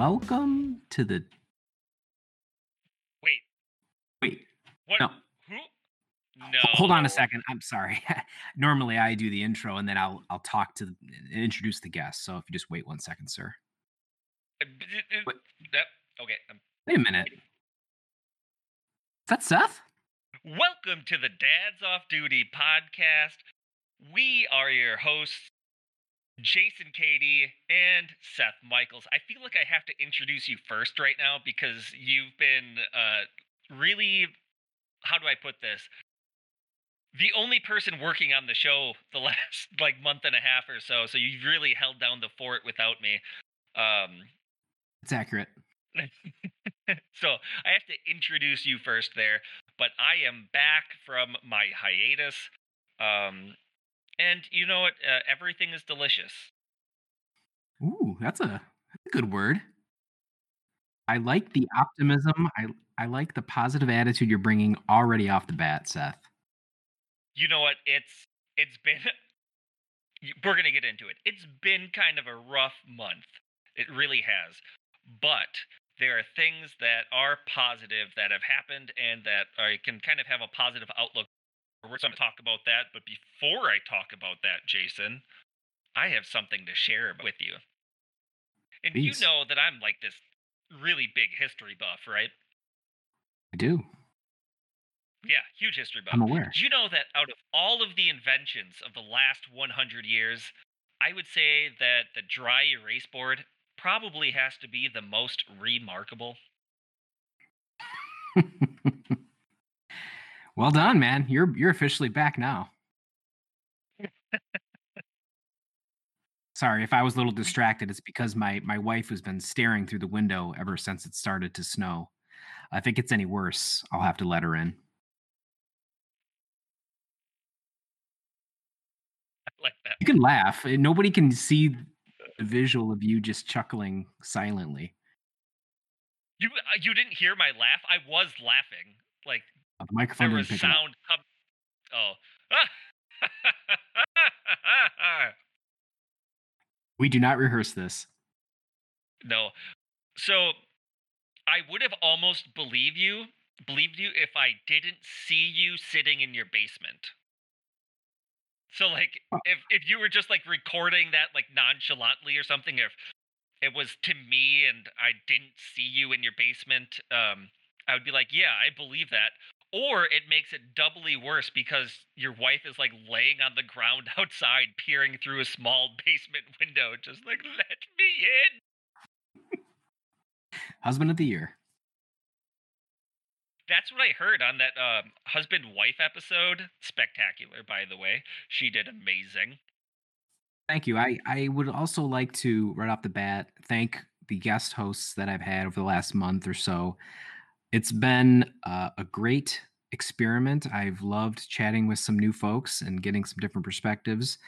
Welcome to the. Wait, Wait, what? No. Who? No. hold on a second. I'm sorry. Normally, I do the intro and then I'll I'll talk to the, introduce the guest. So if you just wait one second, sir. Uh, b- d- What? Yep. Okay. um, Wait a minute. Is that Seth? Welcome to the Dads Off Duty podcast. We are your hosts, Jason Cady and Seth Michaels. I feel like I have to introduce you first right now because you've been uh, really, how do I put this? The only person working on the show the last like month and a half or so. So you've really held down the fort without me. Um, It's accurate. so I have to introduce you first there, but I am back from my hiatus. Um, and you know what? Uh, everything is delicious. Ooh, that's a, that's a good word. I like the optimism. I I like the positive attitude you're bringing already off the bat, Seth. You know what? It's it's been. We're gonna get into it. It's been kind of a rough month. It really has, but there are things that are positive that have happened and that I can kind of have a positive outlook. We're going to talk about that, but before I talk about that, Jason, I have something to share with you. And Please. you know that I'm like this really big history buff, right? I do. Yeah, huge history buff. I'm aware. Do you know that out of all of the inventions of the last 100 years, I would say that the dry erase board probably has to be the most remarkable? well done, man. You're you're officially back now. Sorry if I was a little distracted. It's because my my wife has been staring through the window ever since it started to snow. If it gets any worse, I'll have to let her in. I like that. You can laugh. eh, Nobody can see the visual of you just chuckling silently. You uh, you didn't hear my laugh? I was laughing. Like The microphone there was it up. sound Oh. We do not rehearse this. no. So I would have almost believed you, believed you if I didn't see you sitting in your basement. So like if if you were just like recording that like nonchalantly or something if it was to me and I didn't see you in your basement, um I would be like, "Yeah, I believe that." Or it makes it doubly worse because your wife is like laying on the ground outside peering through a small basement window just like, "Let me in." Husband of the year. That's what I heard on that um, husband wife episode. Spectacular, by the way. She did amazing. Thank you. I, I would also like to, right off the bat, thank the guest hosts that I've had over the last month or so. It's been uh, a great experiment. I've loved chatting with some new folks and getting some different perspectives.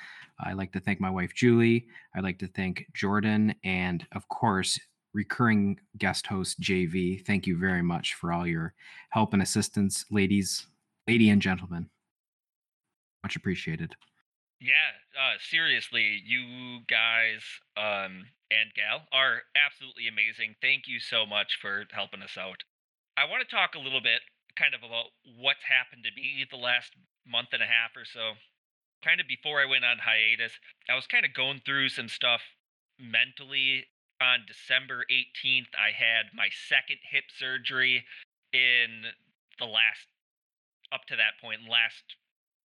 I'd like to thank my wife, Julie. I'd like to thank Jordan. And of course, recurring guest host, JV. Thank you very much for all your help and assistance, ladies, lady and gentlemen. Much appreciated. Yeah, uh, seriously, you guys um, and gal are absolutely amazing. Thank you so much for helping us out. I want to talk a little bit kind of about what's happened to me the last month and a half or so. Kind of before I went on hiatus, I was kind of going through some stuff mentally. On December 18th, I had my second hip surgery in the last, up to that point, last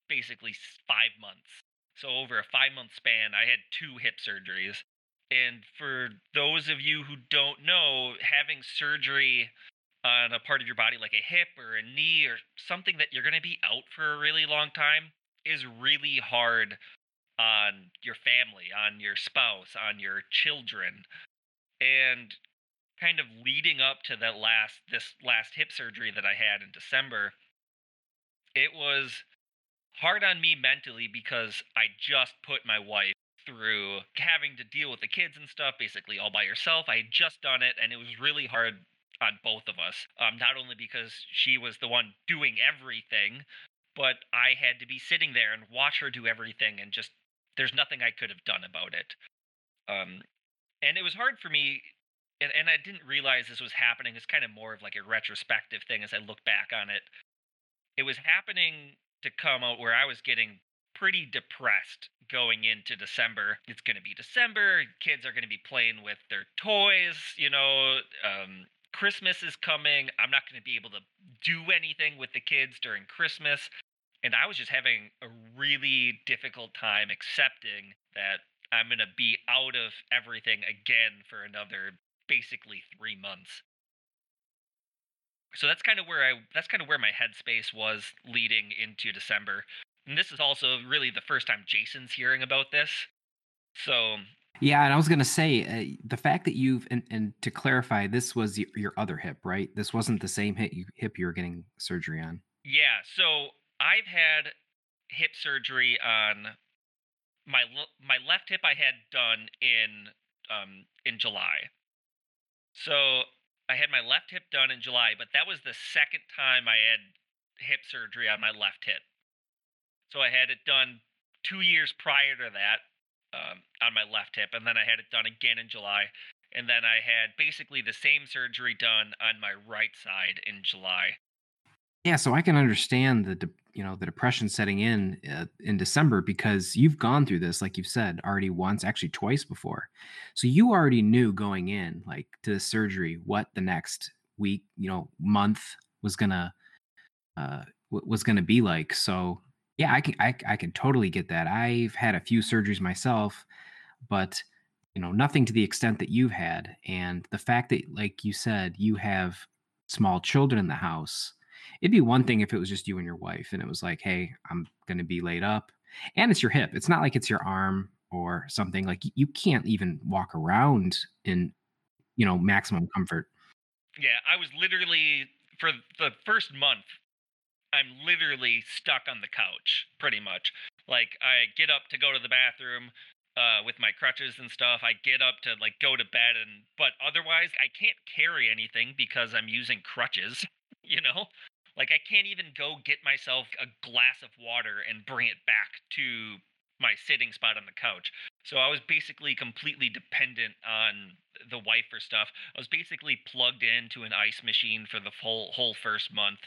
basically five months. So over a five month span, I had two hip surgeries. And for those of you who don't know, having surgery on a part of your body like a hip or a knee or something that you're going to be out for a really long time is really hard on your family, on your spouse, on your children. And kind of leading up to that last this last hip surgery that I had in December, it was hard on me mentally because I just put my wife through having to deal with the kids and stuff basically all by herself. I had just done it and it was really hard on both of us. Um, not only because she was the one doing everything, but I had to be sitting there and watch her do everything and just there's nothing I could have done about it. Um, and it was hard for me and, and I didn't realize this was happening. It's kind of more of like a retrospective thing as I look back on it. It was happening to come out where I was getting pretty depressed going into December. It's going to be December. Kids are going to be playing with their toys. You know, um, Christmas is coming. I'm not going to be able to do anything with the kids during Christmas. And I was just having a really difficult time accepting that I'm going to be out of everything again for another basically three months. So that's kind of where I that's kind of where my headspace was leading into December. And this is also really the first time Jason's hearing about this. So yeah, and I was gonna say uh, the fact that you've and, and to clarify, this was your, your other hip, right? This wasn't the same hip you, hip you were getting surgery on. Yeah, so I've had hip surgery on my my left hip. I had done in um in July. So I had my left hip done in July, but that was the second time I had hip surgery on my left hip. So I had it done two years prior to that um, on my left hip, and then I had it done again in July, and then I had basically the same surgery done on my right side in July. Yeah, so I can understand the de- you know the depression setting in uh, in December because you've gone through this, like you've said, already once, actually twice before. So you already knew going in, like to the surgery, what the next week, you know, month was gonna uh, was gonna be like. So yeah, I can I, I can totally get that. I've had a few surgeries myself, but you know nothing to the extent that you've had, and the fact that, like you said, you have small children in the house It'd be one thing if it was just you and your wife and it was like, hey, I'm to be laid up. And it's your hip. It's not like it's your arm or something. Like you can't even walk around in, you know, maximum comfort. Yeah, I was literally, for the first month, I'm literally stuck on the couch pretty much. Like I get up to go to the bathroom uh, with my crutches and stuff. I get up to like go to bed and but otherwise I can't carry anything because I'm using crutches, you know? Like I can't even go get myself a glass of water and bring it back to my sitting spot on the couch. So I was basically completely dependent on the wife for stuff. I was basically plugged into an ice machine for the whole whole first month,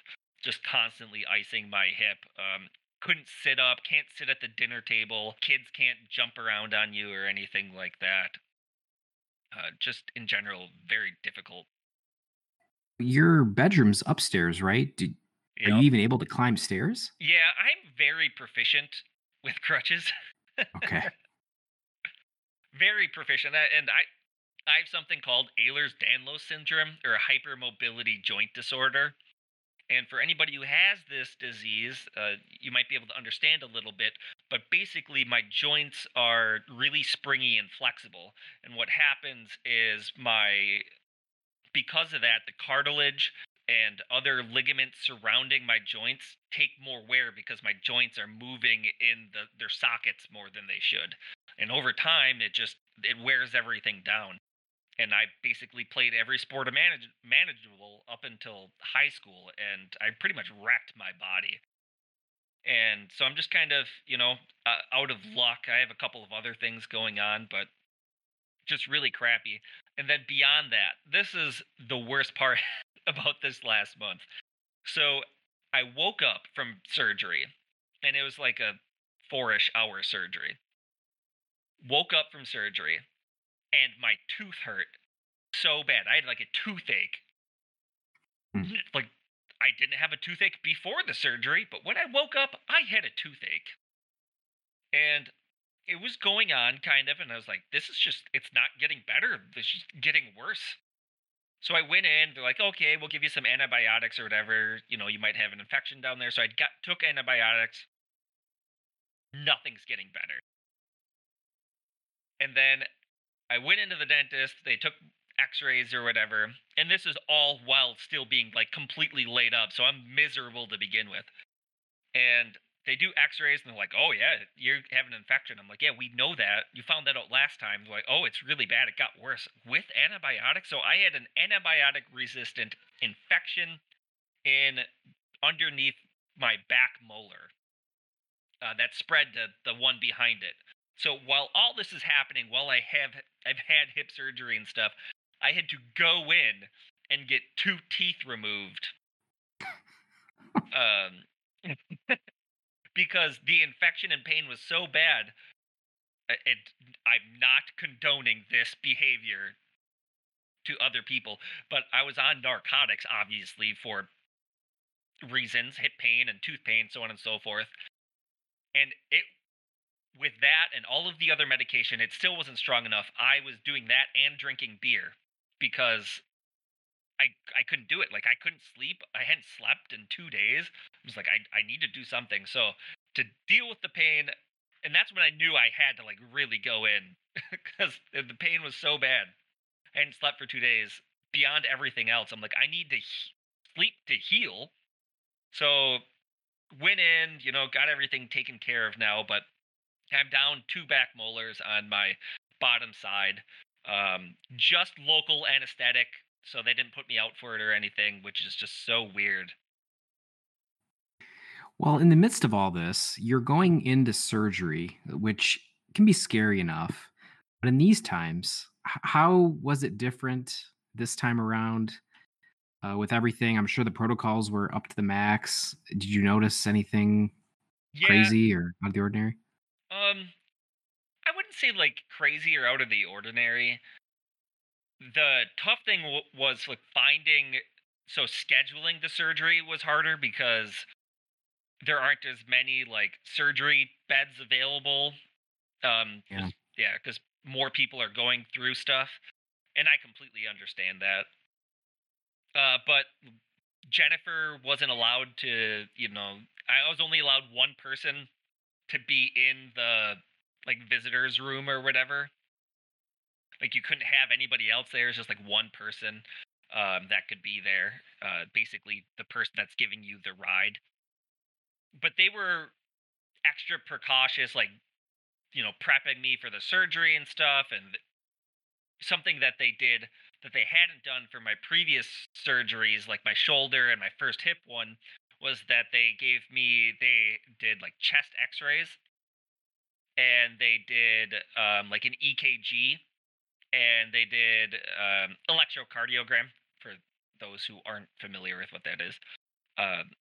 just constantly icing my hip. Um, couldn't sit up, can't sit at the dinner table. Kids can't jump around on you or anything like that. Uh, just in general, very difficult your bedroom's upstairs, right? Did, Are you even able to climb stairs? Yeah, I'm very proficient with crutches. Okay. very proficient, and I I have something called Ehlers-Danlos syndrome or hypermobility joint disorder. And for anybody who has this disease, uh, you might be able to understand a little bit. But basically, my joints are really springy and flexible. And what happens is my because of that, the cartilage and other ligaments surrounding my joints take more wear because my joints are moving in the, their sockets more than they should. And over time, it just it wears everything down. And I basically played every sport manage, manageable up until high school, and I pretty much wrecked my body. And so I'm just kind of, you know, uh, out of luck. I have a couple of other things going on, but just really crappy. And then beyond that, this is the worst part about this last month. So I woke up from surgery, and it was like a four-ish hour surgery. Woke up from surgery, and my tooth hurt so bad. I had like a toothache. Hmm. Like I didn't have a toothache before the surgery, but when I woke up, I had a toothache. And it was going on kind of, and I was like, this is just, it's not getting better. It's just getting worse. So I went in. They're like, okay, we'll give you some antibiotics or whatever. You know, you might have an infection down there. So I got took antibiotics. Nothing's getting better. And then I went into the dentist. They took X-rays or whatever, and this is all while still being like completely laid up. So I'm miserable to begin with. And they do x-rays and they're like oh yeah you have an infection i'm like yeah we know that you found that out last time they're like oh it's really bad it got worse with antibiotics so i had an antibiotic resistant infection in underneath my back molar uh, that spread to the one behind it so while all this is happening while i have i've had hip surgery and stuff I had to go in and get two teeth removed. um, because the infection and pain was so bad. And I'm not condoning this behavior to other people, but I was on narcotics, obviously, for reasons hip pain and tooth pain, so on and so forth. And it, with that and all of the other medication, it still wasn't strong enough. I was doing that and drinking beer because I I couldn't do it. Like I couldn't sleep. I hadn't slept in two days. I was like, I I need to do something. So to deal with the pain, and that's when I knew I had to like really go in because the pain was so bad. I hadn't slept for two days. Beyond everything else, I'm like, I need to he- sleep to heal. So went in, you know, got everything taken care of now, but I'm down two back molars on my bottom side. Um, just local anesthetic so they didn't put me out for it or anything, which is just so weird. Well, in the midst of all this, you're going into surgery, which can be scary enough. But in these times, how was it different this time around uh, with everything? I'm sure the protocols were up to the max. Did you notice anything Yeah, crazy or out of the ordinary? Um, I wouldn't say like crazy or out of the ordinary. The tough thing w- was like finding, so scheduling the surgery was harder because there aren't as many like surgery beds available. Um, Yeah. yeah, because more people are going through stuff, and I completely understand that. Uh, but Jennifer wasn't allowed to, you know, I was only allowed one person to be in the like visitors room or whatever. Like you couldn't have anybody else there. It's just like one person um, that could be there. Uh, basically, the person that's giving you the ride. But they were extra precautious, like you know, prepping me for the surgery and stuff, and something that they did that they hadn't done for my previous surgeries, like my shoulder and my first hip one, was that they gave me they did like chest X-rays and they did um, like an EKG and they did um, electrocardiogram for those who aren't familiar with what that is. Um,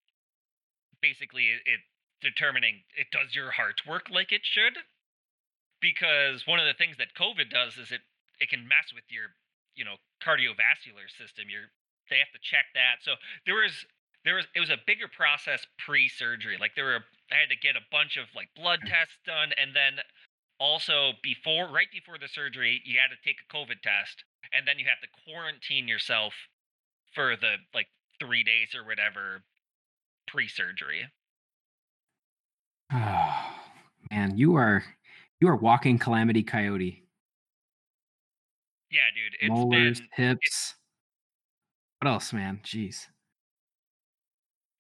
basically, it, it determining it does your heart work like it should because one of the things that COVID does is it it can mess with your you know cardiovascular system. Your they have to check that. So there was there was it was a bigger process pre-surgery. Like there were I had to get a bunch of like blood tests done, and then also before right before the surgery you had to take a COVID test, and then you have to quarantine yourself for the like three days or whatever pre-surgery. Oh, man, you are you are walking calamity coyote. Yeah, dude, it's Molars, been hips. What else, man? Jeez.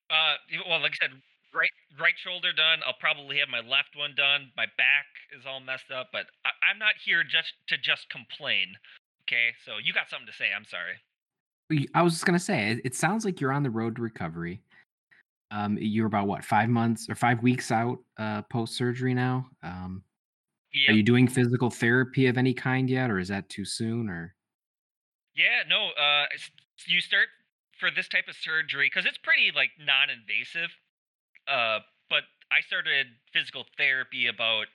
Uh, well, like I said, right right shoulder done. I'll probably have my left one done. My back is all messed up, but I, I'm not here just to just complain. Okay, so you got something to say? I'm sorry. I was just gonna say, it, it sounds like you're on the road to recovery. Um, you're about what five months or five weeks out uh, post surgery now. Um, are you doing physical therapy of any kind yet, or is that too soon? Or Yeah. No. Uh, you start for this type of surgery because it's pretty like non-invasive. Uh, but I started physical therapy about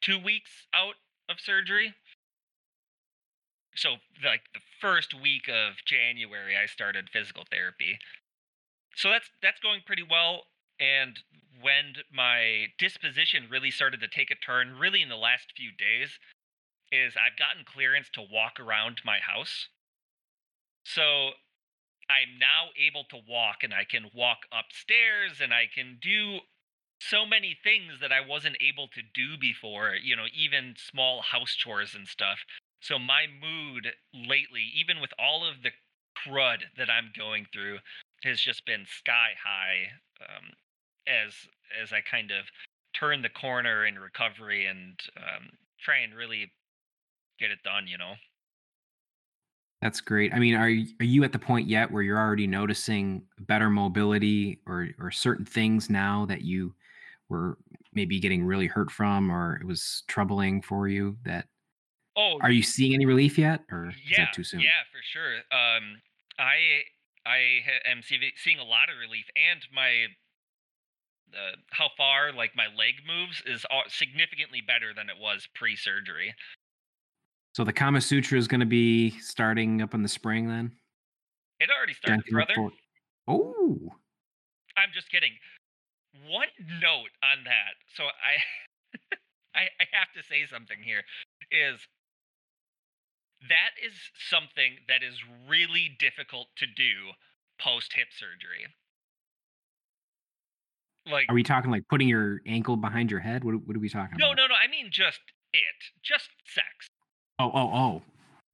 two weeks out of surgery. So like the first week of January, I started physical therapy. so that's that's going pretty well and when my disposition really started to take a turn really in the last few days is i've gotten clearance to walk around my house so i'm now able to walk and i can walk upstairs and i can do so many things that i wasn't able to do before you know even small house chores and stuff so my mood lately even with all of the crud that i'm going through has just been sky high um, as as I kind of turn the corner in recovery and um, try and really get it done. You know. That's great. I mean, are you, are you at the point yet where you're already noticing better mobility or or certain things now that you were maybe getting really hurt from, or it was troubling for you that Oh, Are you seeing any relief yet, or is yeah, that too soon? yeah, for sure. Um, I I am seeing a lot of relief, and my uh, how far like my leg moves is all- significantly better than it was pre-surgery. So the Kama Sutra is going to be starting up in the spring then? It already started, brother. for- Oh, I'm just kidding. One note on that. So I, I, I have to say something here. Is that is something that is really difficult to do post hip surgery. Like are we talking like putting your ankle behind your head? What, what are we talking no, about? No, no, no. I mean just it, just sex. Oh, oh, oh.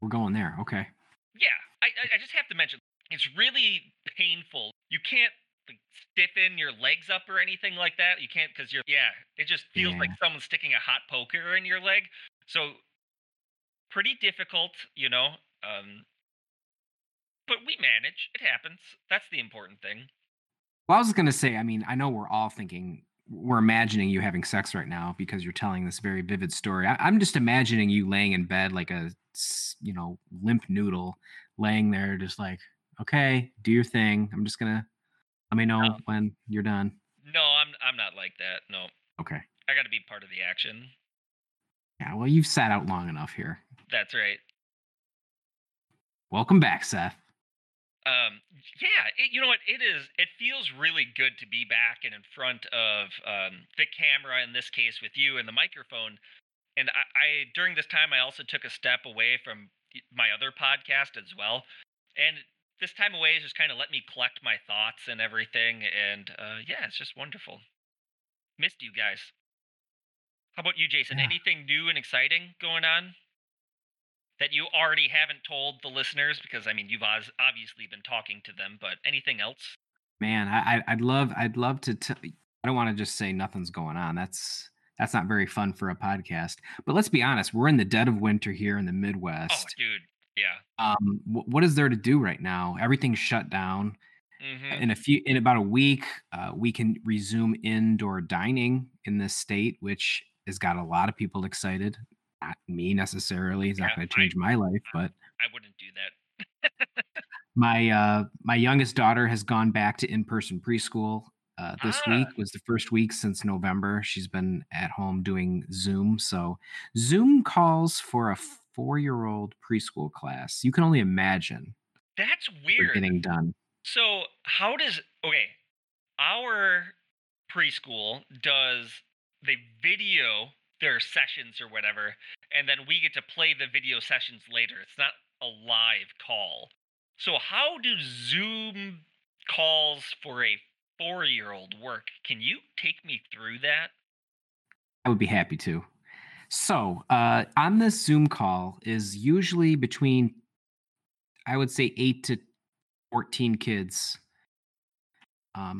We're going there. Okay. Yeah, I, I just have to mention it's really painful. You can't like, stiffen your legs up or anything like that. You can't because you're yeah. It just feels like someone's sticking a hot poker in your leg. So pretty difficult, you know. Um, but we manage. It happens. That's the important thing. Well, I was going to say, I mean, I know we're all thinking, we're imagining you having sex right now because you're telling this very vivid story. I, I'm just imagining you laying in bed like a, you know, limp noodle, laying there, just like, okay, do your thing. I'm just to, let me know No. when you're done. No, I'm I'm not like that. No, Okay. I got to be part of the action. Yeah. Well, you've sat out long enough here. That's right. Welcome back, Seth. Um, yeah, it, you know what? It is. It feels really good to be back and in front of um, the camera. In this case, with you and the microphone. And I, I during this time, I also took a step away from my other podcast as well. And this time away has just kind of let me collect my thoughts and everything. And uh, yeah, it's just wonderful. Missed you guys. How about you, Jason? Yeah. Anything new and exciting going on? That you already haven't told the listeners because I mean you've obviously been talking to them, but anything else? Man, I, I'd love I'd love to. T- I don't want to just say nothing's going on. That's that's not very fun for a podcast. But let's be honest, we're in the dead of winter here in the Oh, Midwest. dude, yeah. Um, wh- what is there to do right now? Everything's shut down. hmm In a few, in about a week, uh, we can resume indoor dining in this state, which has got a lot of people excited. Not me necessarily. It's not going to I- change my life, but I wouldn't do that. my uh my youngest daughter has gone back to in-person preschool uh, this week Ah. was the first week since november she's been at home doing zoom so zoom calls for a four-year-old preschool class you can only imagine That's weird. getting done So how does okay? Our preschool does they video their sessions or whatever, and then we get to play the video sessions later. It's not a live call. So how do Zoom calls for a four-year-old work? Can you take me through that? i would be happy to so uh on this zoom call is usually between i would say 8 to 14 kids um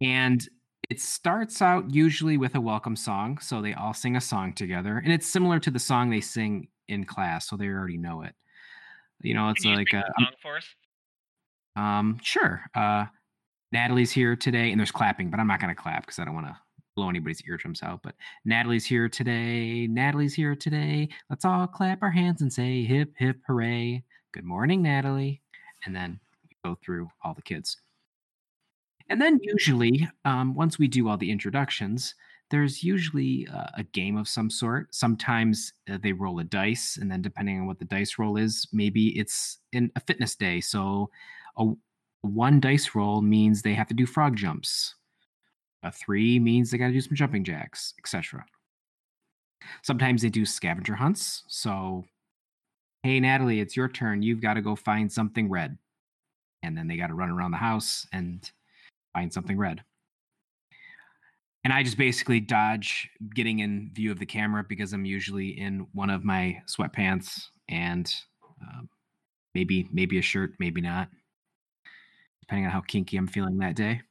and it starts out usually with a welcome song so they all sing a song together and it's similar to the song they sing in class so they already know it. You know it's you like sing uh, song for us? um sure uh natalie's here today and there's clapping but i'm not going to clap because i don't want to blow anybody's eardrums out but natalie's here today natalie's here today let's all clap our hands and say hip hip hooray. Good morning natalie. And then we go through all the kids and then usually um, once we do all the introductions there's usually uh, a game of some sort sometimes uh, they roll a dice and then depending on what the dice roll is maybe it's in a fitness day so a one dice roll means they have to do frog jumps. A three means they got to do some jumping jacks, etc. Sometimes they do scavenger hunts. So, hey, Natalie, it's your turn. You've got to go find something red. And then they got to run around the house and find something red. And I just basically dodge getting in view of the camera because I'm usually in one of my sweatpants and um, maybe maybe a shirt, maybe not depending on how kinky I'm feeling that day.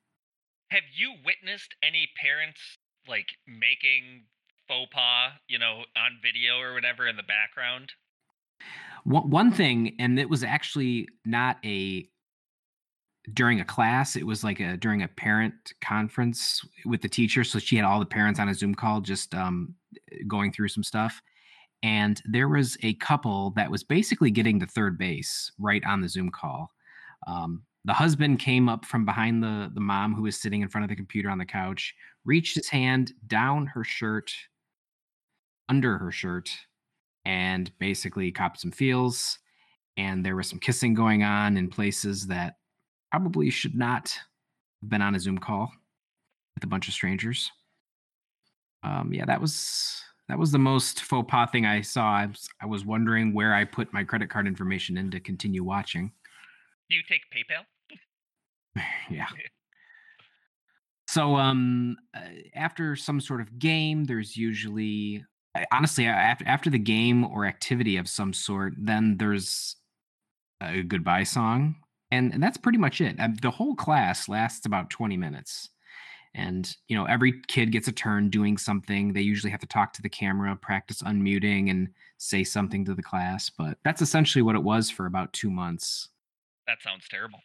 Have you witnessed any parents like making faux pas, you know, on video or whatever in the background? One, one thing, and it was actually not a during a class, it was like a during a parent conference with the teacher. So she had all the parents on a Zoom call just um, going through some stuff. and there was a couple that was basically getting to third base right on the Zoom call. Um, the husband came up from behind the the mom who was sitting in front of the computer on the couch, reached his hand down her shirt, under her shirt, and basically copped some feels. And there was some kissing going on in places that probably should not have been on a Zoom call with a bunch of strangers. Um, yeah, that was that was the most faux pas thing I saw. I was, I was wondering where I put my credit card information in to continue watching. Do you take PayPal? yeah. So um uh, after some sort of game, there's usually honestly after after the game or activity of some sort, then there's a goodbye song, and, and that's pretty much it. The whole class lasts about 20 minutes, and you know every kid gets a turn doing something. They usually have to talk to the camera, practice unmuting, and say something to the class. But that's essentially what it was for about two months. That sounds terrible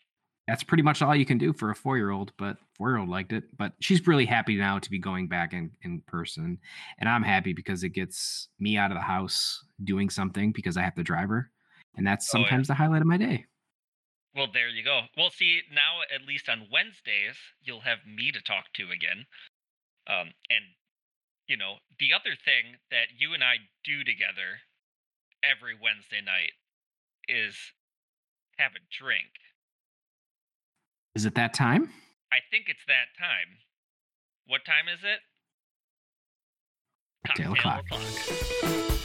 that's pretty much all you can do for a four year old, but four year old liked it. But she's really happy now to be going back in, in person. And I'm happy because it gets me out of the house doing something because I have to drive her. And that's sometimes oh, yeah. the highlight of my day. Well, there you go. Well, see, now at least on Wednesdays, you'll have me to talk to again. Um, and, you know, the other thing that you and I do together every Wednesday night is have a drink is it that time? I think it's that time. What time is it? Cocktail, o'clock.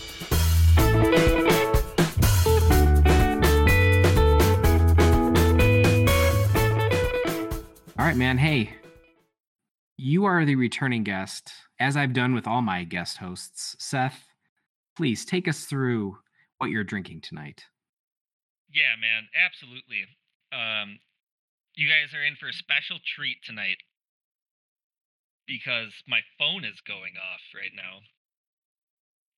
All right, man. Hey, you are the returning guest, as I've done with all my guest hosts. Seth, please take us through what you're drinking tonight. Yeah, man, absolutely. Um, you guys are in for a special treat tonight because my phone is going off right now.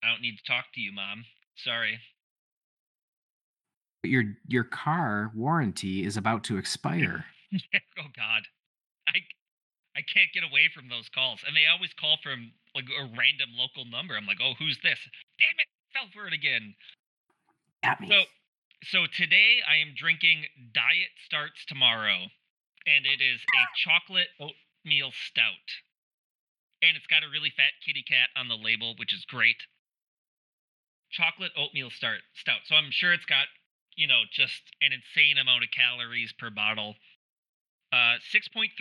I don't need to talk to you, mom. Sorry. Your your car warranty is about to expire. oh god. I can't get away from those calls. And they always call from like a random local number. I'm like, "Oh, who's this?" Damn it, fell for it again. At me. So so today I am drinking Diet Starts Tomorrow, and it is a chocolate oatmeal stout. And it's got a really fat kitty cat on the label, which is great. Chocolate oatmeal start stout. So I'm sure it's got, you know, just an insane amount of calories per bottle. Uh 6.3%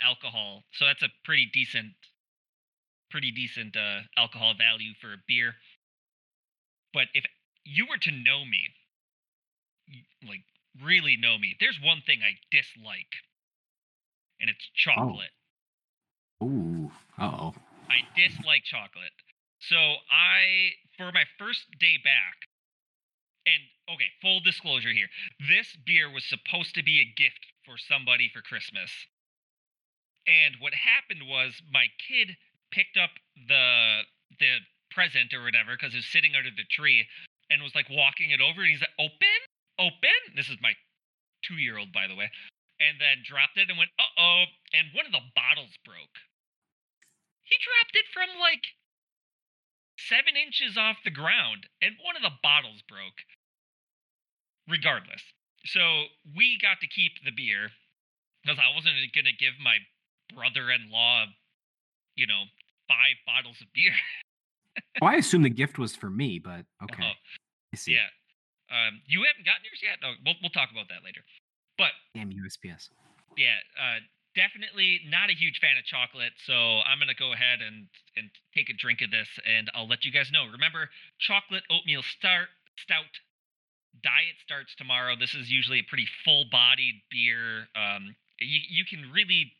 alcohol. So that's a pretty decent pretty decent uh alcohol value for a beer. But if you were to know me, like really know me, there's one thing I dislike, and it's oh. chocolate. Oh. Ooh. oh. I dislike chocolate. So I, for my first day back, and okay, full disclosure here, this beer was supposed to be a gift for somebody for Christmas. And what happened was my kid picked up the the present or whatever because it was sitting under the tree and was like walking it over and he's like, open? open. This is my two year old, by the way. And then dropped it and went, uh oh. And one of the bottles broke. He dropped it from like seven inches off the ground, and one of the bottles broke. Regardless. So we got to keep the beer because I wasn't going to give my brother in law, you know, five bottles of beer. well, I assume the gift was for me, but okay. Uh-huh. I see. Yeah. Um, you haven't gotten yours yet? No, we'll, we'll talk about that later. But damn USPS. Yeah, uh, definitely not a huge fan of chocolate, so I'm gonna go ahead and and take a drink of this, and I'll let you guys know. Remember, chocolate oatmeal start stout diet starts tomorrow. This is usually a pretty full-bodied beer. Um, you you can really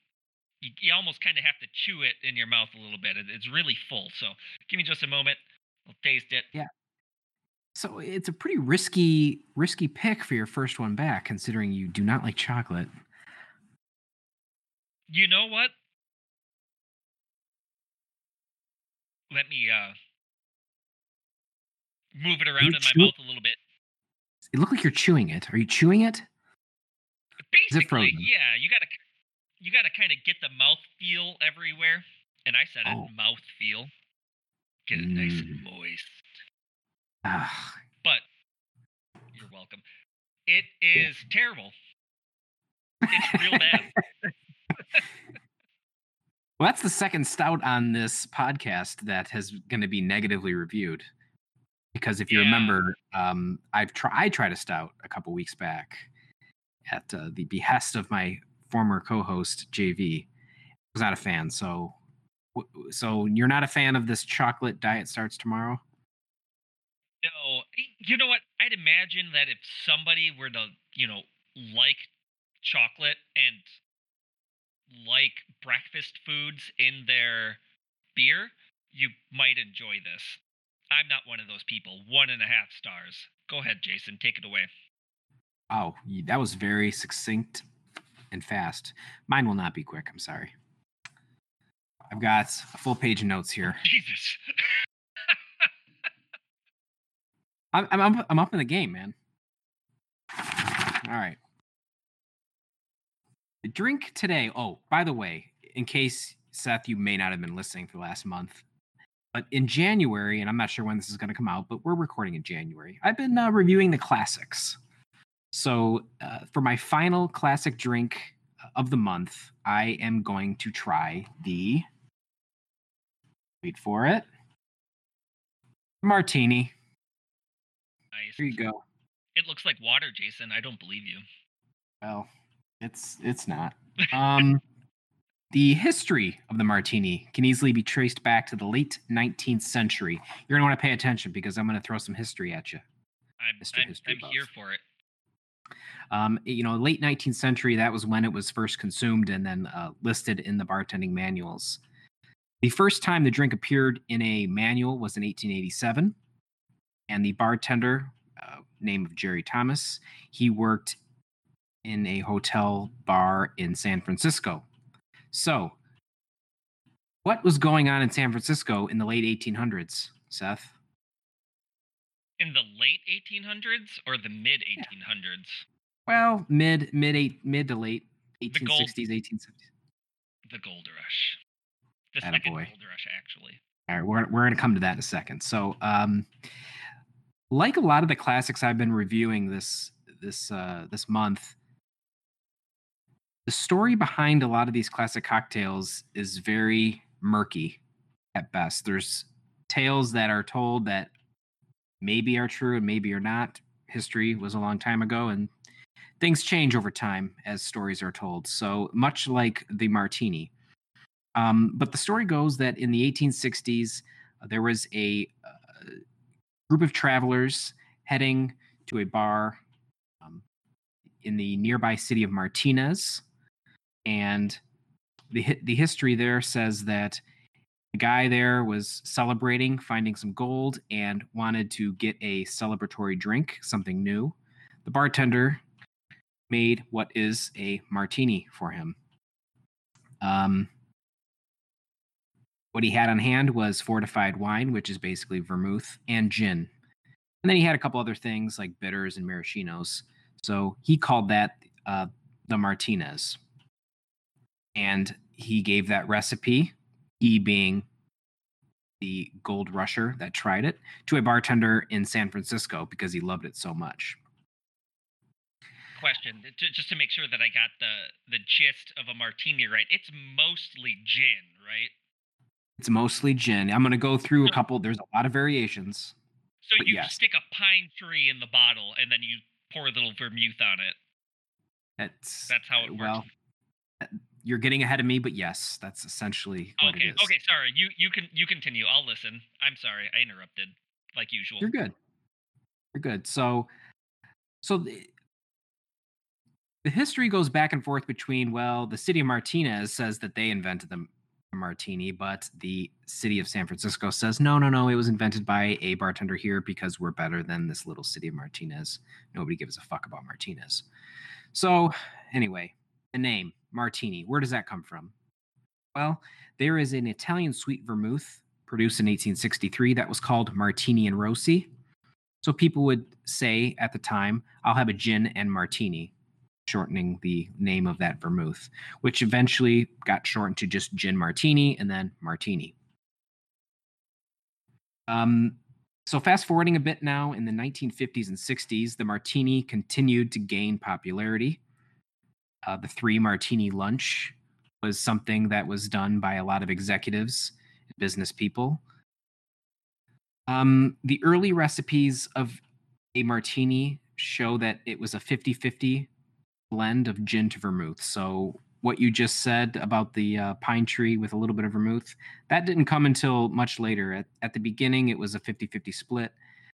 you, you almost kind of have to chew it in your mouth a little bit. It, it's really full. So give me just a moment. I'll taste it. Yeah. So it's a pretty risky risky pick for your first one back, considering you do not like chocolate. You know what? Let me uh move it around in my mouth a little bit. It looked like you're chewing it. Are you chewing it? Basically, it yeah. You gotta you gotta kind of get the mouth feel everywhere. And I said oh. it, mouth feel. Get it mm. nice and mm. moist. Ah, but you're welcome. It is terrible. It's real bad. well, that's the second stout on this podcast that has going to be negatively reviewed. Because if you Yeah. remember, um, I've tried I tried a stout a couple weeks back at uh, the behest of my former co-host JV. Was not a fan, so so you're not a fan of this chocolate diet starts tomorrow. No, you know what? I'd imagine that if somebody were to, you know, like chocolate and like breakfast foods in their beer, you might enjoy this. I'm not one of those people. One and a half stars. Go ahead, Jason. Take it away. Oh, that was very succinct and fast. Mine will not be quick. I'm sorry. I've got a full page of notes here. Jesus. I'm I'm up, I'm up in the game, man. All right. The drink today. Oh, by the way, in case Seth, you may not have been listening for the last month, in January, and I'm not sure when this is going to come out, but we're recording in January. I've been uh, reviewing the classics. So uh, for my final classic drink of the month, I am going to try the. Wait for it. Martini. nice. Here you go. It looks like water, Jason. I don't believe you. Well, it's it's not. Um, the history of the martini can easily be traced back to the late 19th century. You're gonna want to pay attention because I'm gonna throw some history at you. I'm, Mr. I'm, History I'm here for it. Um, you know, late 19th century. That was when it was first consumed and then uh, listed in the bartending manuals. The first time the drink appeared in a manual was in 1887, and the bartender, uh, name of Jerry Thomas, he worked in a hotel bar in San Francisco. So, what was going on in San Francisco in the late 1800s, Seth? In the late 1800s or the mid 1800s? Well, mid mid eight mid to late The gold- 1860s, 1870s. The gold rush. The Attaboy. second gold rush, actually. All right, we're we're going to come to that in a second. So, um, like a lot of the classics I've been reviewing this this uh, this month, the story behind a lot of these classic cocktails is very murky at best. There's tales that are told that maybe are true and maybe are not. History was a long time ago, and things change over time as stories are told. So much like the martini. Um, but the story goes that in the 1860s, uh, there was a uh, group of travelers heading to a bar um, in the nearby city of Martinez. And the, the history there says that the guy there was celebrating finding some gold and wanted to get a celebratory drink, something new. The bartender made what is a martini for him. Um, what he had on hand was fortified wine, which is basically vermouth, and gin. And then he had a couple other things like bitters and maraschinos. So he called that uh, the Martinez. And he gave that recipe, he being the gold rusher that tried it, to a bartender in San Francisco because he loved it so much. Question, just to make sure that I got the the gist of a martini right. It's mostly gin, right? It's mostly gin. I'm going to go through a couple, there's a lot of variations. So you yes. stick a pine tree in the bottle and then you pour a little vermouth on it. That's That's how it works. Well, uh, you're getting ahead of me, but yes, that's essentially what Okay, it is. okay, sorry. You you can you continue. I'll listen. I'm sorry. I interrupted like usual. You're good. You're good. So, so the, the history goes back and forth between well, the city of Martinez says that they invented the martini, but the city of San Francisco says no, no, no, it was invented by a bartender here because we're better than this little city of Martinez. Nobody gives a fuck about Martinez. So, anyway, the name Martini, where does that come from? Well, there is an Italian sweet vermouth produced in 1863 that was called Martini and Rossi. So people would say at the time, I'll have a gin and martini, shortening the name of that vermouth, which eventually got shortened to just gin martini and then martini. Um, So, fast forwarding a bit now, in the 1950s and 60s, the martini continued to gain popularity. Uh, the three martini lunch was something that was done by a lot of executives, and business people. Um, the early recipes of a martini show that it was a 50 50 blend of gin to vermouth. So, what you just said about the uh, pine tree with a little bit of vermouth, that didn't come until much later. At, at the beginning, it was a 50 50 split.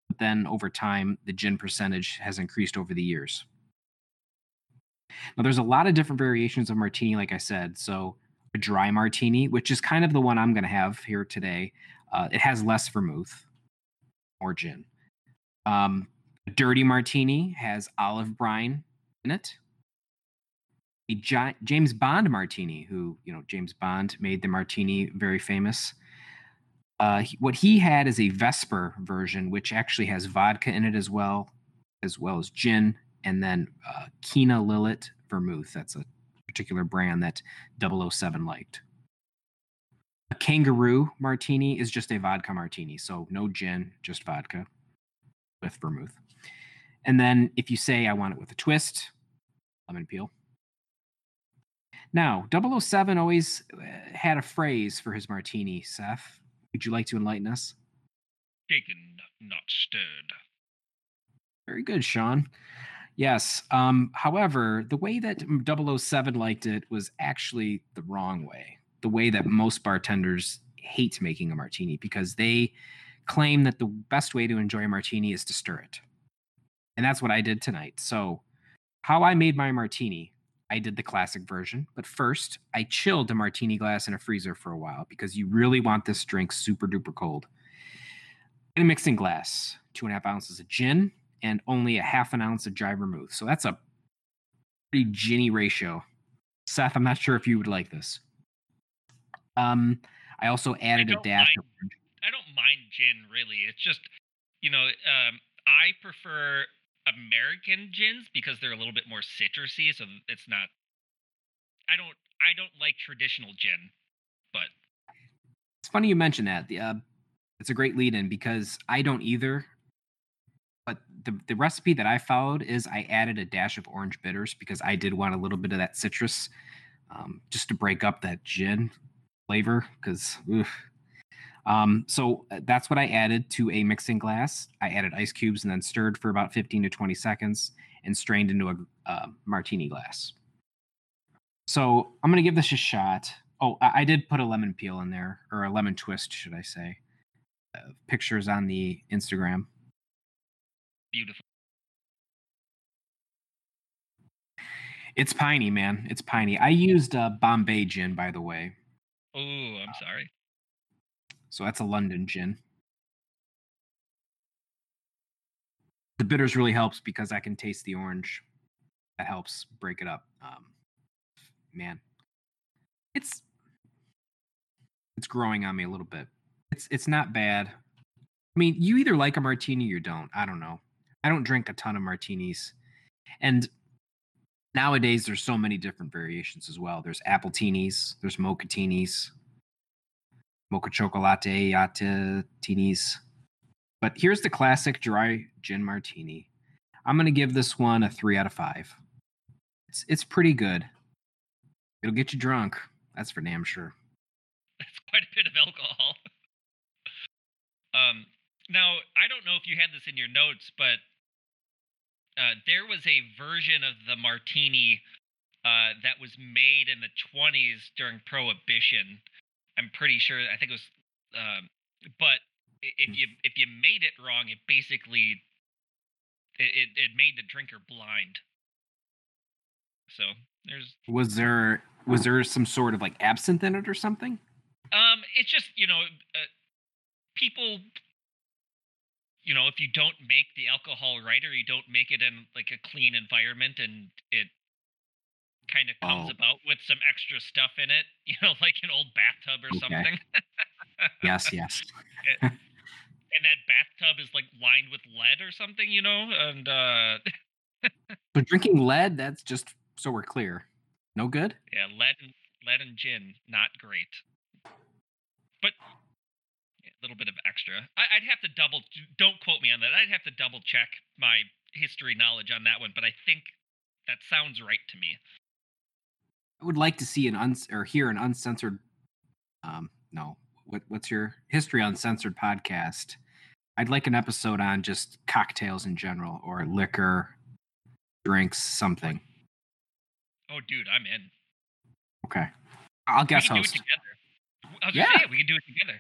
But then over time, the gin percentage has increased over the years. Now, there's a lot of different variations of martini, like I said. So, a dry martini, which is kind of the one I'm going to have here today, uh, it has less vermouth, more gin. Um, a dirty martini has olive brine in it. A James Bond martini, who, you know, James Bond made the martini very famous. Uh, what he had is a Vesper version, which actually has vodka in it as well, as well as gin and then uh, Kina Lillet Vermouth. That's a particular brand that 007 liked. A kangaroo martini is just a vodka martini, so no gin, just vodka with vermouth. And then if you say I want it with a twist, lemon peel. Now, 007 always uh, had a phrase for his martini, Seth. Would you like to enlighten us? Shaken, not stirred. Very good, Sean. Yes. Um, however, the way that 007 liked it was actually the wrong way. The way that most bartenders hate making a martini because they claim that the best way to enjoy a martini is to stir it. And that's what I did tonight. So, how I made my martini, I did the classic version. But first, I chilled a martini glass in a freezer for a while because you really want this drink super duper cold. In a mixing glass, two and a half ounces of gin, and only a half an ounce of dry vermouth. So that's a pretty ginny ratio. Seth, I'm not sure if you would like this. Um, I also added I a dash. Mind, of... I don't mind gin really. It's just, you know, um, I prefer American gins because they're a little bit more citrusy. So it's not. I don't. I don't like traditional gin, but it's funny you mention that. The, uh, it's a great lead-in because I don't either but the, the recipe that I followed is I added a dash of orange bitters because I did want a little bit of that citrus um, just to break up that gin flavor because um, so uh, that's what I added to a mixing glass. I added ice cubes and then stirred for about 15 to 20 seconds and strained into a martini glass. So I'm going to give this a shot. Oh, I, I, did put a lemon peel in there, or a lemon twist, should I say. Uh, pictures on the Instagram beautiful. It's piney, man. It's piney. I used uh, Bombay gin, by the way. Oh, I'm sorry. So that's a London gin. The bitters really helps because I can taste the orange. That helps break it up. Um, man, it's it's growing on me a little bit. It's it's not bad. I mean, you either like a martini or you don't. I don't know. I don't drink a ton of martinis. And nowadays there's so many different variations as well. There's appletinis, there's mochatinis, mocha chocolate, tinis. But here's the classic dry gin martini. I'm gonna give this one a three out of five. It's it's pretty good. It'll get you drunk. That's for damn sure. That's quite a bit of alcohol. um, now I don't know if you had this in your notes, but uh, there was a version of the martini uh, that was made in the 20s during Prohibition. I'm pretty sure. I think it was, um, but if you if you made it wrong, it basically it, it, made the drinker blind. So there's was there was there some sort of like absinthe in it or something? Um, it's just you know, uh, people you know, if you don't make the alcohol right or you don't make it in like a clean environment and it kind of comes oh. about with some extra stuff in it, you know, like an old bathtub or okay. something. yes, yes. it, and that bathtub is like lined with lead or something, you know, and uh But drinking lead, that's just so we're clear. No good? Yeah, lead and lead and gin, not great. But little bit of extra. I, would have to double. Don't quote me on that. I'd have to double check my history knowledge on that one, but I think that sounds right to me. I would like to see an uns or hear an uncensored. Um, no, what what's your history uncensored podcast? I'd like an episode on just cocktails in general or liquor, drinks, something. Oh, dude, I'm in. Okay, I'll guess host. Do it together. I was yeah, say, we can do it together,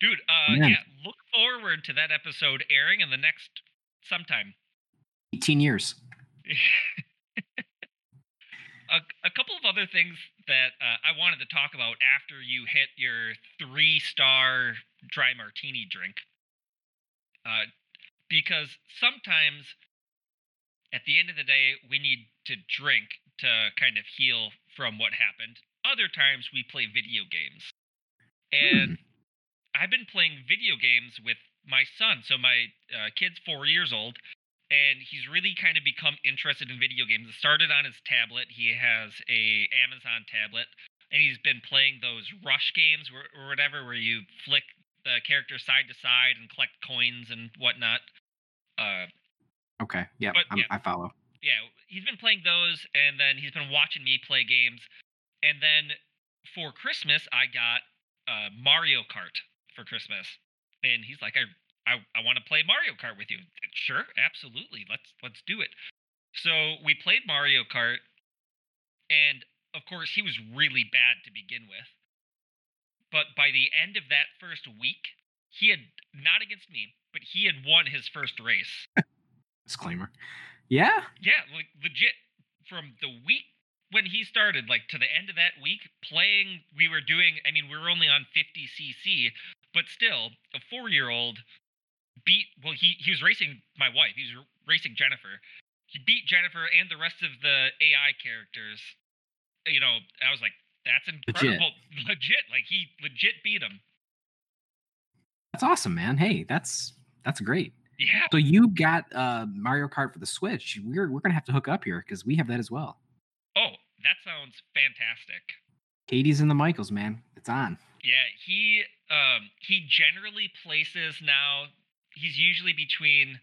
dude. Uh, Man. yeah, look forward to that episode airing in the next sometime. Eighteen years. a, a couple of other things that uh, I wanted to talk about after you hit your three star dry martini drink. Uh, because sometimes at the end of the day, we need to drink to kind of heal from what happened. Other times we play video games. And hmm. I've been playing video games with my son. So my uh, kid's four years old, and he's really kind of become interested in video games. It started on his tablet. He has a Amazon tablet, and he's been playing those rush games or, or whatever, where you flick the character side to side and collect coins and whatnot. Uh, okay, yep, but, yeah, I follow. Yeah, he's been playing those, and then he's been watching me play games. And then for Christmas, I got uh, Mario Kart for Christmas, and he's like, I I, I want to play Mario Kart with you. Sure, absolutely. Let's let's do it. So we played Mario Kart, and of course he was really bad to begin with. But by the end of that first week, he had not against me, but he had won his first race. Disclaimer. Yeah. Yeah, like legit. From the week when he started, like to the end of that week, playing, we were doing. I mean, we were only on 50 cc, but still, a four-year-old beat well he he was racing my wife he was racing jennifer. He beat jennifer and the rest of the ai characters you know i was like that's incredible. Legit, legit. like he legit beat him that's awesome man. Hey that's that's great. Yeah. So you got uh mario kart for the switch. We're we're gonna have to hook up here because we have that as well. Oh that sounds fantastic. Cady's in the michaels man. It's on yeah he um he generally places now he's usually between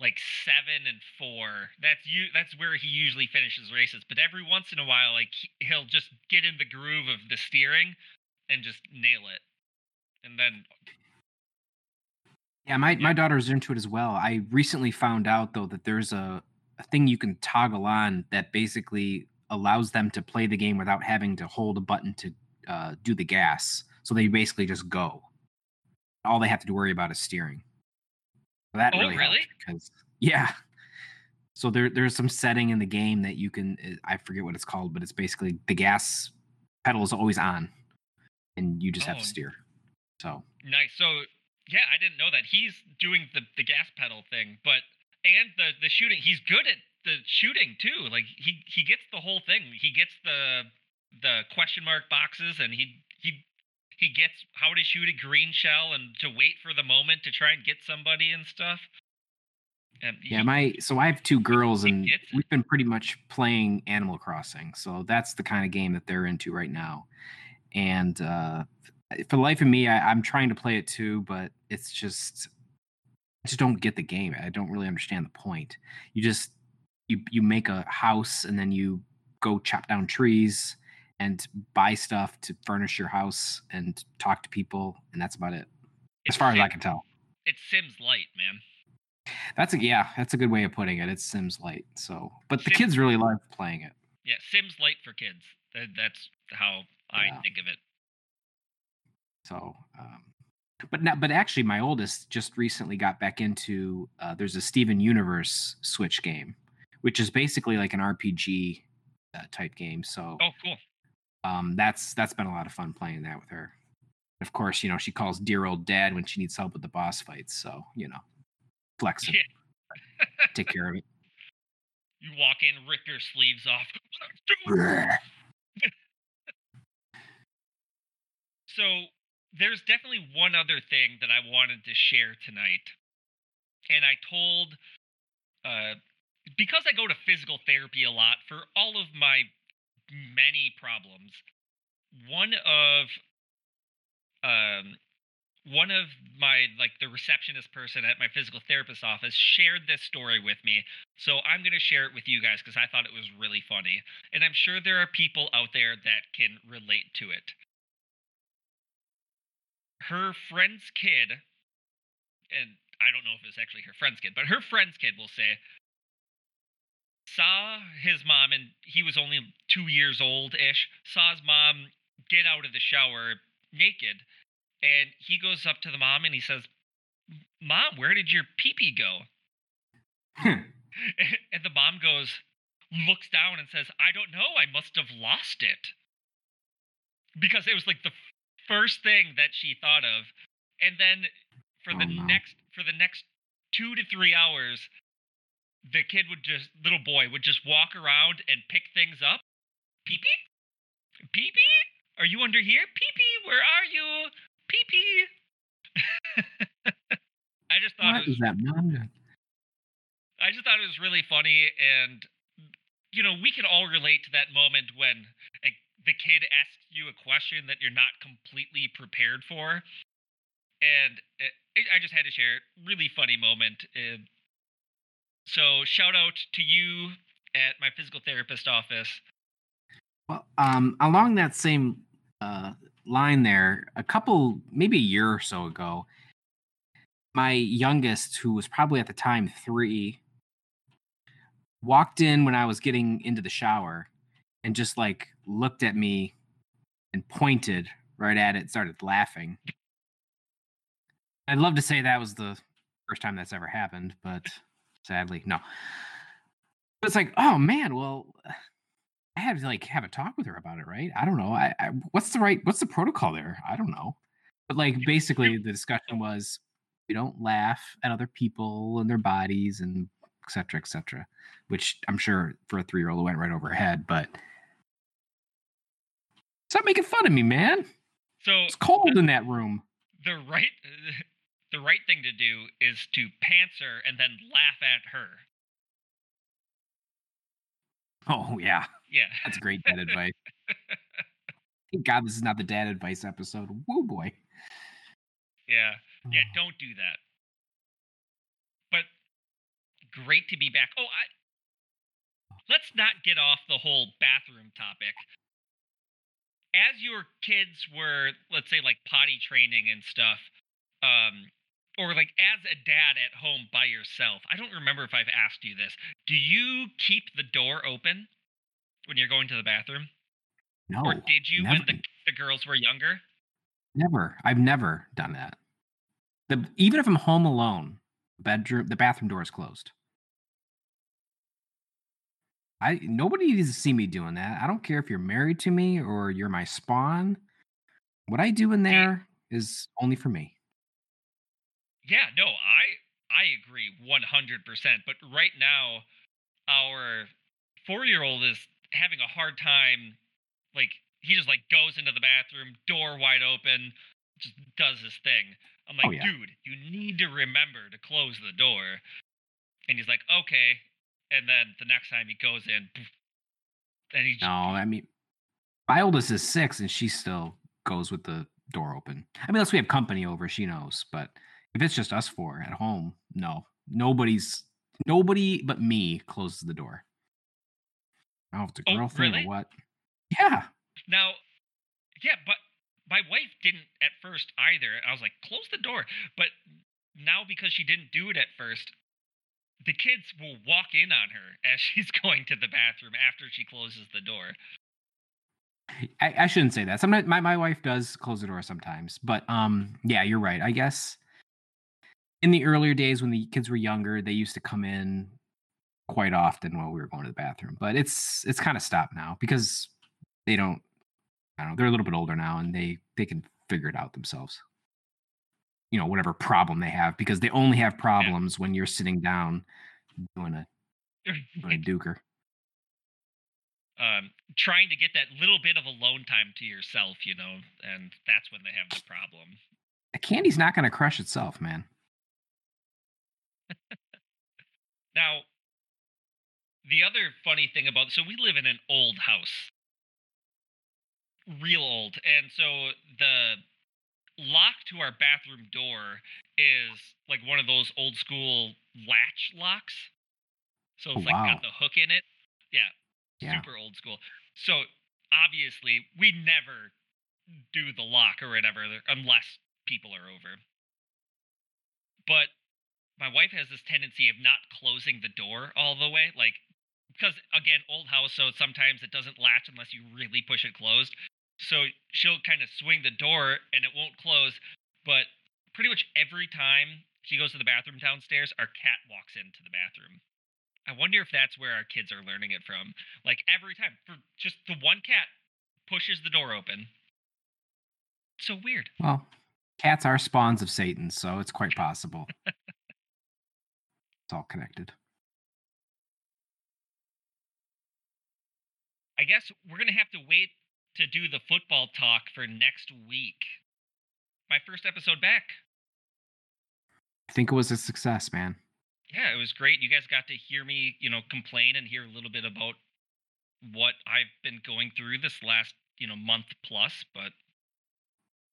like seven and four. That's you. That's where he usually finishes races. But every once in a while, like he'll just get in the groove of the steering and just nail it. And then, yeah, my yeah. my daughter's into it as well. I recently found out though that there's a a thing you can toggle on that basically allows them to play the game without having to hold a button to uh, do the gas. So they basically just go. All they have to worry about is steering. That oh, really, really? because yeah. So there there's some setting in the game that you can eh, I forget what it's called, but it's basically the gas pedal is always on, and you just oh. have to oh. steer. So nice. So yeah, I didn't know that he's doing the the gas pedal thing, but and the the shooting. He's good at the shooting too. Like he he gets the whole thing. He gets the the question mark boxes, and he he he gets how to shoot a green shell and to wait for the moment to try and get somebody and stuff. And yeah, he, my so I have two girls and we've been pretty much playing Animal Crossing. So that's the kind of game that they're into right now. And uh for the life of me, I, I'm trying to play it too, but it's just I just don't get the game. I don't really understand the point. You just you you make a house and then you go chop down trees and buy stuff to furnish your house and talk to people, and that's about it. As far Sim, as I can tell. It's Sims Light, man. That's a yeah, that's a good way of putting it. It's Sims Light. So, but Sims, the kids really love playing it. Yeah, Sims Light for kids. That, that's how I yeah. think of it. So, um, but now, but actually, my oldest just recently got back into. Uh, there's a Steven Universe Switch game, which is basically like an RPG uh, type game. So, oh, cool um, that's that's been a lot of fun playing that with her. Of course, you know she calls dear old dad when she needs help with the boss fights. So you know, flex it, yeah. take care of it. You walk in, rip your sleeves off. so there's definitely one other thing that I wanted to share tonight, and I told, uh, because I go to physical therapy a lot for all of my many problems. One of um one of my like the receptionist person at my physical therapist office shared this story with me so i'm going to share it with you guys because i thought it was really funny and i'm sure there are people out there that can relate to it her friend's kid and i don't know if it's actually her friend's kid but her friend's kid will say saw his mom and he was only two years old ish saw his mom get out of the shower naked and he goes up to the mom and he says, Mom, where did your peepee go? Hmm. and the mom goes, looks down and says, I don't know. I must have lost it. Because it was like the first thing that she thought of. And then for the Oh, no. next for the next two to three hours, the kid would just little boy would just walk around and pick things up. Pee pee? Pee pee? Are you under here? Pee pee, where are you? Pee pee. I just thought What it was is that doing? I just thought it was really funny, and you know, we can all relate to that moment when a, the kid asks you a question that you're not completely prepared for, and eh, it, I just had to share it. Really funny moment. So shout out to you at my physical therapist office. Well, um, along that same uh, line there, a couple, maybe a year or so ago, my youngest, who was probably at the time three, walked in when I was getting into the shower and just like looked at me and pointed right at it, started laughing. I'd love to say that was the first time that's ever happened, but sadly, no. But it's like, oh man, well, I had to like have a talk with her about it, right? I don't know. I, I what's the right what's the protocol there? I don't know. But like basically the discussion was we don't laugh at other people and their bodies and et cetera, et cetera. Which I'm sure for a three year old it went right over her head, but stop making fun of me, man. So It's cold in that room. the right the right thing to do is to pants her and then laugh at her. Oh yeah. Yeah. That's great dad advice. Thank God this is not the dad advice episode. Woo boy. Yeah. Yeah, don't do that. But great to be back. Oh, I let's not get off the whole bathroom topic. As your kids were, let's say, like potty training and stuff, um, or like as a dad at home by yourself, I don't remember if I've asked you this. Do you keep the door open when you're going to the bathroom? No. or did you when the, the girls were younger? Never. I've never done that. The even if I'm home alone, bedroom the bathroom door is closed. I nobody needs to see me doing that. I don't care if you're married to me or you're my spawn. What I do in there is only for me. Yeah, no, I I agree 100%, but right now our 4-year-old is having a hard time like he just like goes into the bathroom, door wide open, just does his thing. I'm oh, like, Oh, yeah. "Dude, you need to remember to close the door." And he's like, "Okay." And then the next time he goes in, and he No, I mean my oldest is six and she still goes with the door open. I mean, unless we have company over, she knows. But if it's just us four at home, no. Nobody's nobody but me closes the door. I don't know if it's a Oh, girl thing really? or what. Yeah. Now, yeah, but my wife didn't at first either. I was like, close the door. But now because she didn't do it at first, the kids will walk in on her as she's going to the bathroom after she closes the door. I, I shouldn't say that. Sometimes my, my wife does close the door sometimes. But um yeah, you're right. I guess in the earlier days when the kids were younger, they used to come in quite often while we were going to the bathroom. But it's it's kind of stopped now because they don't I don't know, they're a little bit older now and they they can figure it out themselves. You know, whatever problem they have, because they only have problems when you're sitting down doing a doing a duker. um, trying to get that little bit of alone time to yourself, you know, and that's when they have the problem. The candy's not gonna crush itself, man. Now, the other funny thing about so we live in an old house, real old, and so the lock to our bathroom door is like one of those old school latch locks. So Oh it's like wow. got the hook in it. Yeah, Yeah. super old school. So obviously we never do the lock or whatever unless people are over. But my wife has this tendency of not closing the door all the way, like because again, old house, so sometimes it doesn't latch unless you really push it closed. So she'll kind of swing the door and it won't close. But pretty much every time she goes to the bathroom downstairs, our cat walks into the bathroom. I wonder if that's where our kids are learning it from. Like every time, for just the one cat pushes the door open. So weird. Well, cats are spawns of Satan, so it's quite possible. It's all connected. I guess we're gonna have to wait to do the football talk for next week. My first episode back. I think it was a success, man. Yeah, it was great. You guys got to hear me, you know, complain and hear a little bit about what I've been going through this last, you know, month plus. But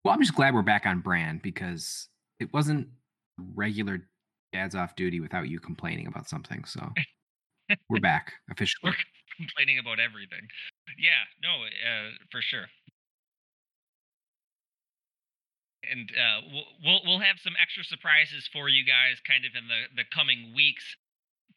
Well, I'm just glad we're back on brand because it wasn't regular dad's off duty without you complaining about something. So we're back officially. we're complaining about everything. Yeah, no, uh, for sure. And uh, we'll, we'll we'll have some extra surprises for you guys, kind of in the the coming weeks.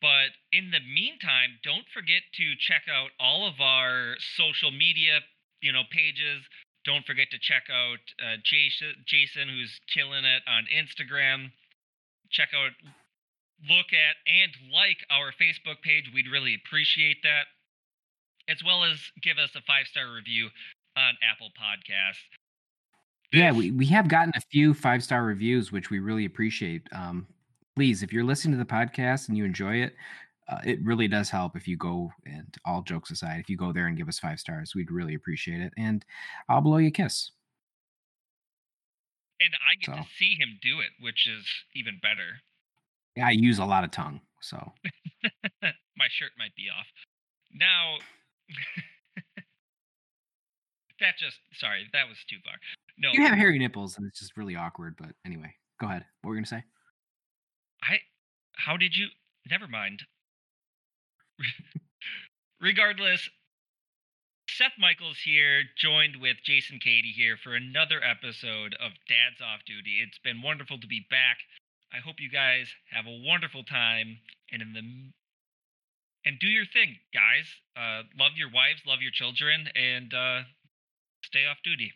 But in the meantime, don't forget to check out all of our social media, you know, pages. Don't forget to check out uh, Jason, Jason, who's killing it on Instagram. Check out, look at, and like our Facebook page. We'd really appreciate that as well as give us a five star review on Apple Podcasts. Yeah, we, we have gotten a few five star reviews, which we really appreciate. Um, please, if you're listening to the podcast and you enjoy it, uh, it really does help if you go and all jokes aside, if you go there and give us five stars, we'd really appreciate it. And I'll blow you a kiss. And I get to see him do it, which is even better. Yeah, I use a lot of tongue, so My shirt might be off. Now, that just, sorry, that was too far. No, you have hairy nipples, and it's just really awkward. But anyway, go ahead. What were you gonna say? I, how did you, never mind. Regardless, Seth Michaels here, joined with Jason Cady here for another episode of Dad's Off Duty. It's been wonderful to be back. I hope you guys have a wonderful time and in the and do your thing, guys. Uh, love your wives, love your children, and uh, stay off duty.